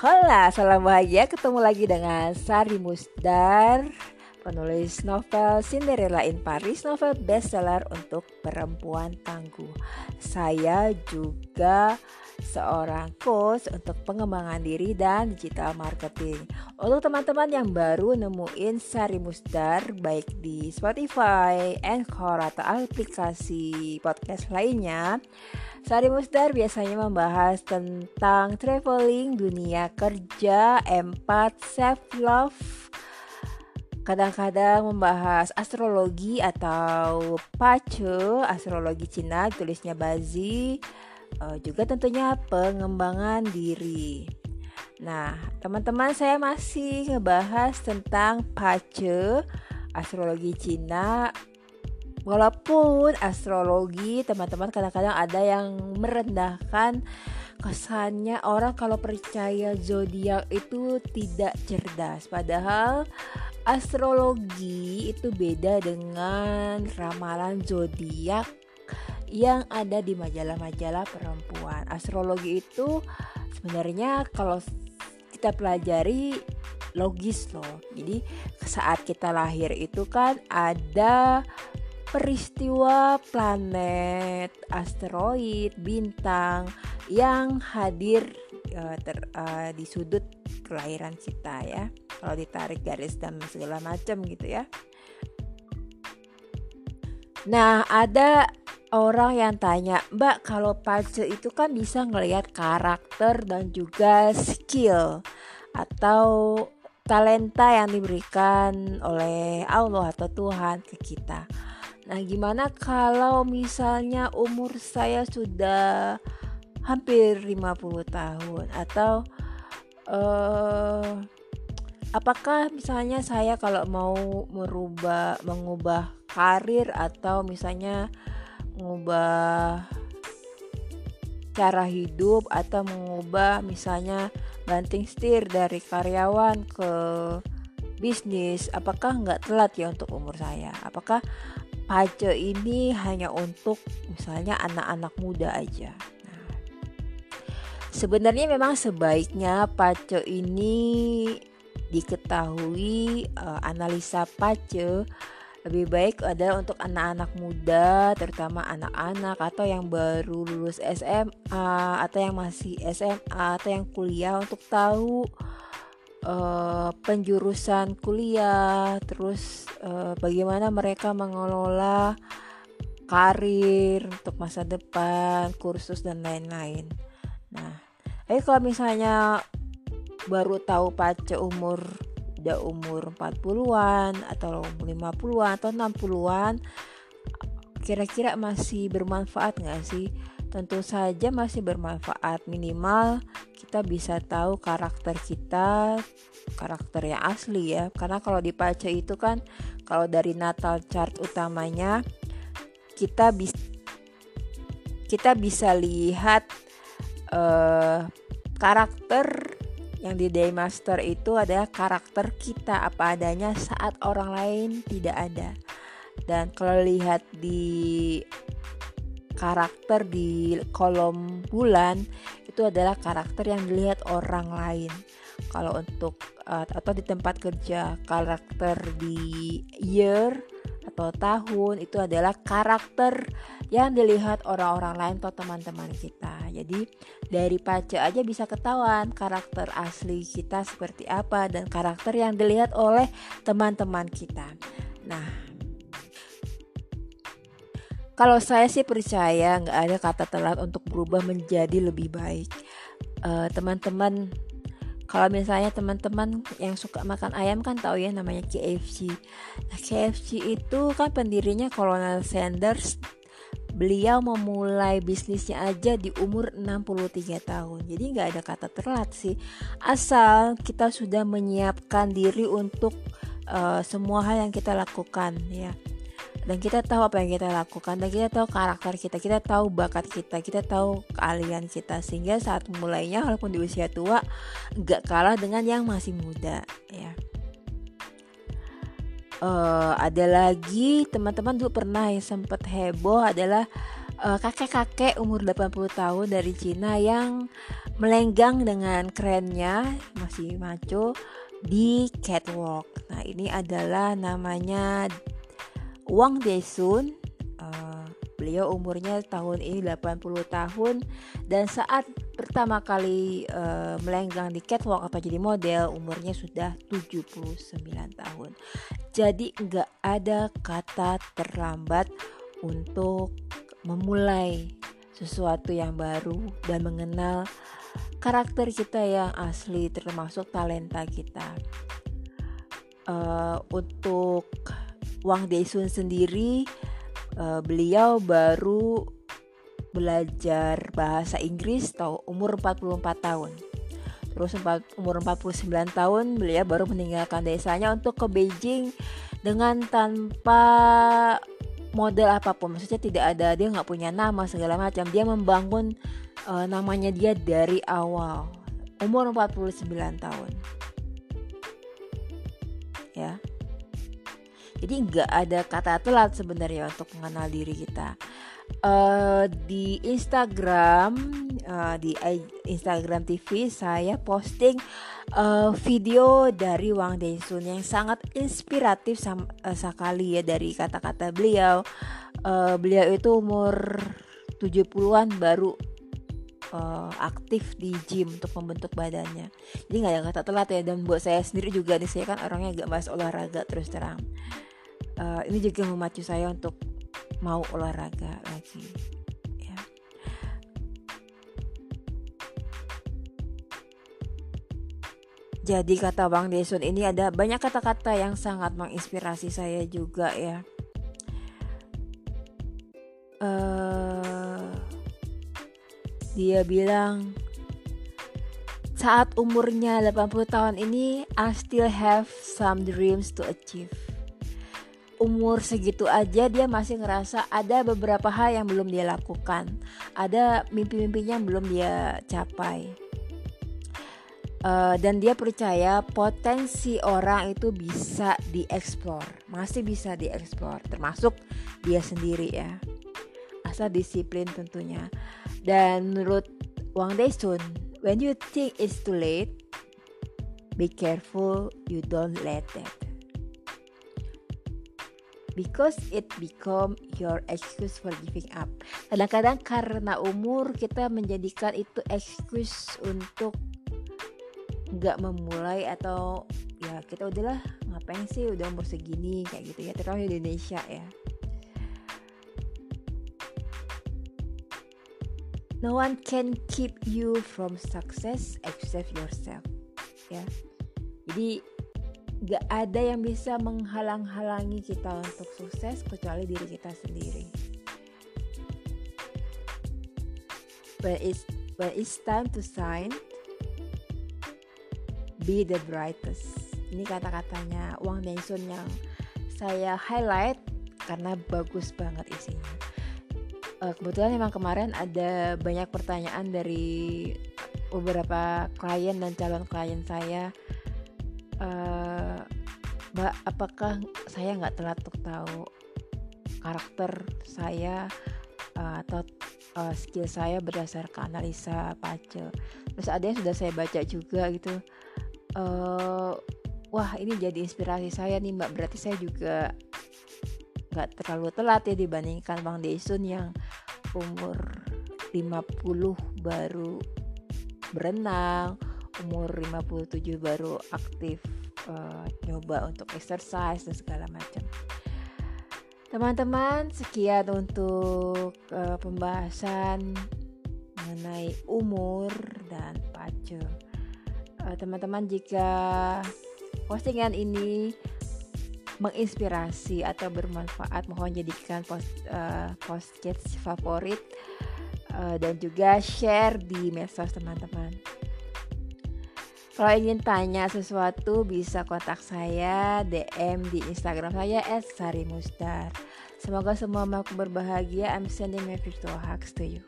Hola, salam bahagia. Ketemu lagi dengan Sari Musdar Penulis novel Cinderella in Paris, novel bestseller untuk perempuan tangguh. Saya juga seorang coach untuk pengembangan diri dan digital marketing. Untuk teman-teman yang baru nemuin Sari Musdar baik di Spotify, Anchor, atau aplikasi podcast lainnya Sari Musdar biasanya membahas tentang traveling, dunia kerja, empat, self love, kadang-kadang membahas astrologi atau pace, astrologi Cina, tulisnya Bazi, uh, juga tentunya pengembangan diri. Nah, teman-teman saya masih ngebahas tentang pace, astrologi Cina, Walaupun astrologi teman-teman kadang-kadang ada yang merendahkan kesannya orang kalau percaya zodiak itu tidak cerdas padahal astrologi itu beda dengan ramalan zodiak yang ada di majalah-majalah perempuan. Astrologi itu sebenarnya kalau kita pelajari logis loh. Jadi saat kita lahir itu kan ada peristiwa planet, asteroid, bintang yang hadir uh, ter, uh, di sudut kelahiran kita ya. Kalau ditarik garis dan segala macam gitu ya. Nah, ada orang yang tanya, "Mbak, kalau pace itu kan bisa ngelihat karakter dan juga skill atau talenta yang diberikan oleh Allah atau Tuhan ke kita." Nah, gimana kalau misalnya umur saya sudah hampir 50 tahun atau uh, apakah misalnya saya kalau mau merubah mengubah karir atau misalnya mengubah cara hidup atau mengubah misalnya banting setir dari karyawan ke bisnis apakah nggak telat ya untuk umur saya apakah pace ini hanya untuk misalnya anak-anak muda aja. Nah, sebenarnya memang sebaiknya pace ini diketahui uh, analisa pace lebih baik adalah untuk anak-anak muda, terutama anak-anak atau yang baru lulus SMA atau yang masih SMA atau yang kuliah untuk tahu uh, penjurusan kuliah, terus uh, bagaimana mereka mengelola karir untuk masa depan, kursus dan lain-lain. Nah, eh kalau misalnya baru tahu pace umur udah umur 40-an atau 50-an atau 60-an kira-kira masih bermanfaat nggak sih? Tentu saja masih bermanfaat minimal kita bisa tahu karakter kita karakter yang asli ya karena kalau di pace itu kan kalau dari natal chart utamanya kita bisa kita bisa lihat uh, karakter yang di day master itu adalah karakter kita apa adanya saat orang lain tidak ada dan kalau lihat di karakter di kolom bulan itu adalah karakter yang dilihat orang lain. Kalau untuk uh, atau di tempat kerja karakter di year atau tahun itu adalah karakter yang dilihat orang-orang lain atau teman-teman kita. Jadi dari pace aja bisa ketahuan karakter asli kita seperti apa dan karakter yang dilihat oleh teman-teman kita. Nah, kalau saya sih percaya nggak ada kata telat untuk berubah menjadi lebih baik. teman eh, teman-teman, kalau misalnya teman-teman yang suka makan ayam kan tahu ya namanya KFC. Nah, KFC itu kan pendirinya Colonel Sanders. Beliau memulai bisnisnya aja di umur 63 tahun. Jadi nggak ada kata telat sih. Asal kita sudah menyiapkan diri untuk uh, semua hal yang kita lakukan ya dan kita tahu apa yang kita lakukan dan kita tahu karakter kita kita tahu bakat kita kita tahu keahlian kita sehingga saat mulainya walaupun di usia tua nggak kalah dengan yang masih muda ya uh, ada lagi teman-teman dulu pernah yang sempat heboh adalah uh, kakek-kakek umur 80 tahun dari Cina yang melenggang dengan kerennya masih maco di catwalk. Nah, ini adalah namanya Wang Desun. Uh, beliau umurnya tahun ini 80 tahun dan saat pertama kali uh, melenggang di catwalk atau jadi model umurnya sudah 79 tahun. Jadi nggak ada kata terlambat untuk memulai sesuatu yang baru dan mengenal karakter kita yang asli termasuk talenta kita. Uh, untuk Wang Desun sendiri, uh, beliau baru belajar bahasa Inggris tahu umur 44 tahun. Terus umur 49 tahun beliau baru meninggalkan desanya untuk ke Beijing dengan tanpa model apa pun. Maksudnya tidak ada dia nggak punya nama segala macam. Dia membangun uh, namanya dia dari awal. Umur 49 tahun. Ya. Jadi nggak ada kata telat sebenarnya untuk mengenal diri kita uh, di Instagram uh, di Instagram TV saya posting uh, video dari Wang Daesun yang sangat inspiratif sam uh, sekali ya dari kata-kata beliau. Uh, beliau itu umur 70-an baru uh, aktif di gym untuk membentuk badannya. Jadi nggak ada kata telat ya dan buat saya sendiri juga nih saya kan orangnya gak bahas olahraga terus terang. Uh, ini juga memacu saya untuk mau olahraga lagi ya. Jadi kata Bang Desun ini ada banyak kata-kata yang sangat menginspirasi saya juga ya. Uh, dia bilang saat umurnya 80 tahun ini I still have some dreams to achieve umur segitu aja dia masih ngerasa ada beberapa hal yang belum dia lakukan, ada mimpi-mimpinya yang belum dia capai. Uh, dan dia percaya potensi orang itu bisa dieksplor, masih bisa dieksplor, termasuk dia sendiri ya, asal disiplin tentunya. Dan menurut Wang Daesun, when you think it's too late, be careful you don't let that because it become your excuse for giving up. Kadang-kadang karena umur kita menjadikan itu excuse untuk nggak memulai atau ya kita udahlah ngapain sih udah umur segini kayak gitu ya terutama di Indonesia ya. No one can keep you from success except yourself. Ya. Jadi gak ada yang bisa menghalang-halangi kita untuk sukses kecuali diri kita sendiri. When it's, when it's time to shine, be the brightest. Ini kata-katanya Wang Daesun yang saya highlight karena bagus banget isinya. Uh, kebetulan memang kemarin ada banyak pertanyaan dari beberapa klien dan calon klien saya uh, mbak apakah saya nggak telat untuk tahu karakter saya uh, atau uh, skill saya berdasarkan analisa pace terus ada yang sudah saya baca juga gitu. Uh, wah ini jadi inspirasi saya nih mbak. Berarti saya juga nggak terlalu telat ya dibandingkan Bang Desun yang umur 50 baru berenang umur 57 baru aktif uh, nyoba untuk exercise dan segala macam. Teman-teman, sekian untuk uh, pembahasan mengenai umur dan pace. Uh, teman-teman, jika postingan ini menginspirasi atau bermanfaat, mohon jadikan post uh, favorit uh, dan juga share di medsos teman-teman. Kalau ingin tanya sesuatu bisa kontak saya DM di Instagram saya @sarimusdar. Semoga semua makhluk berbahagia. I'm sending my virtual hugs to you.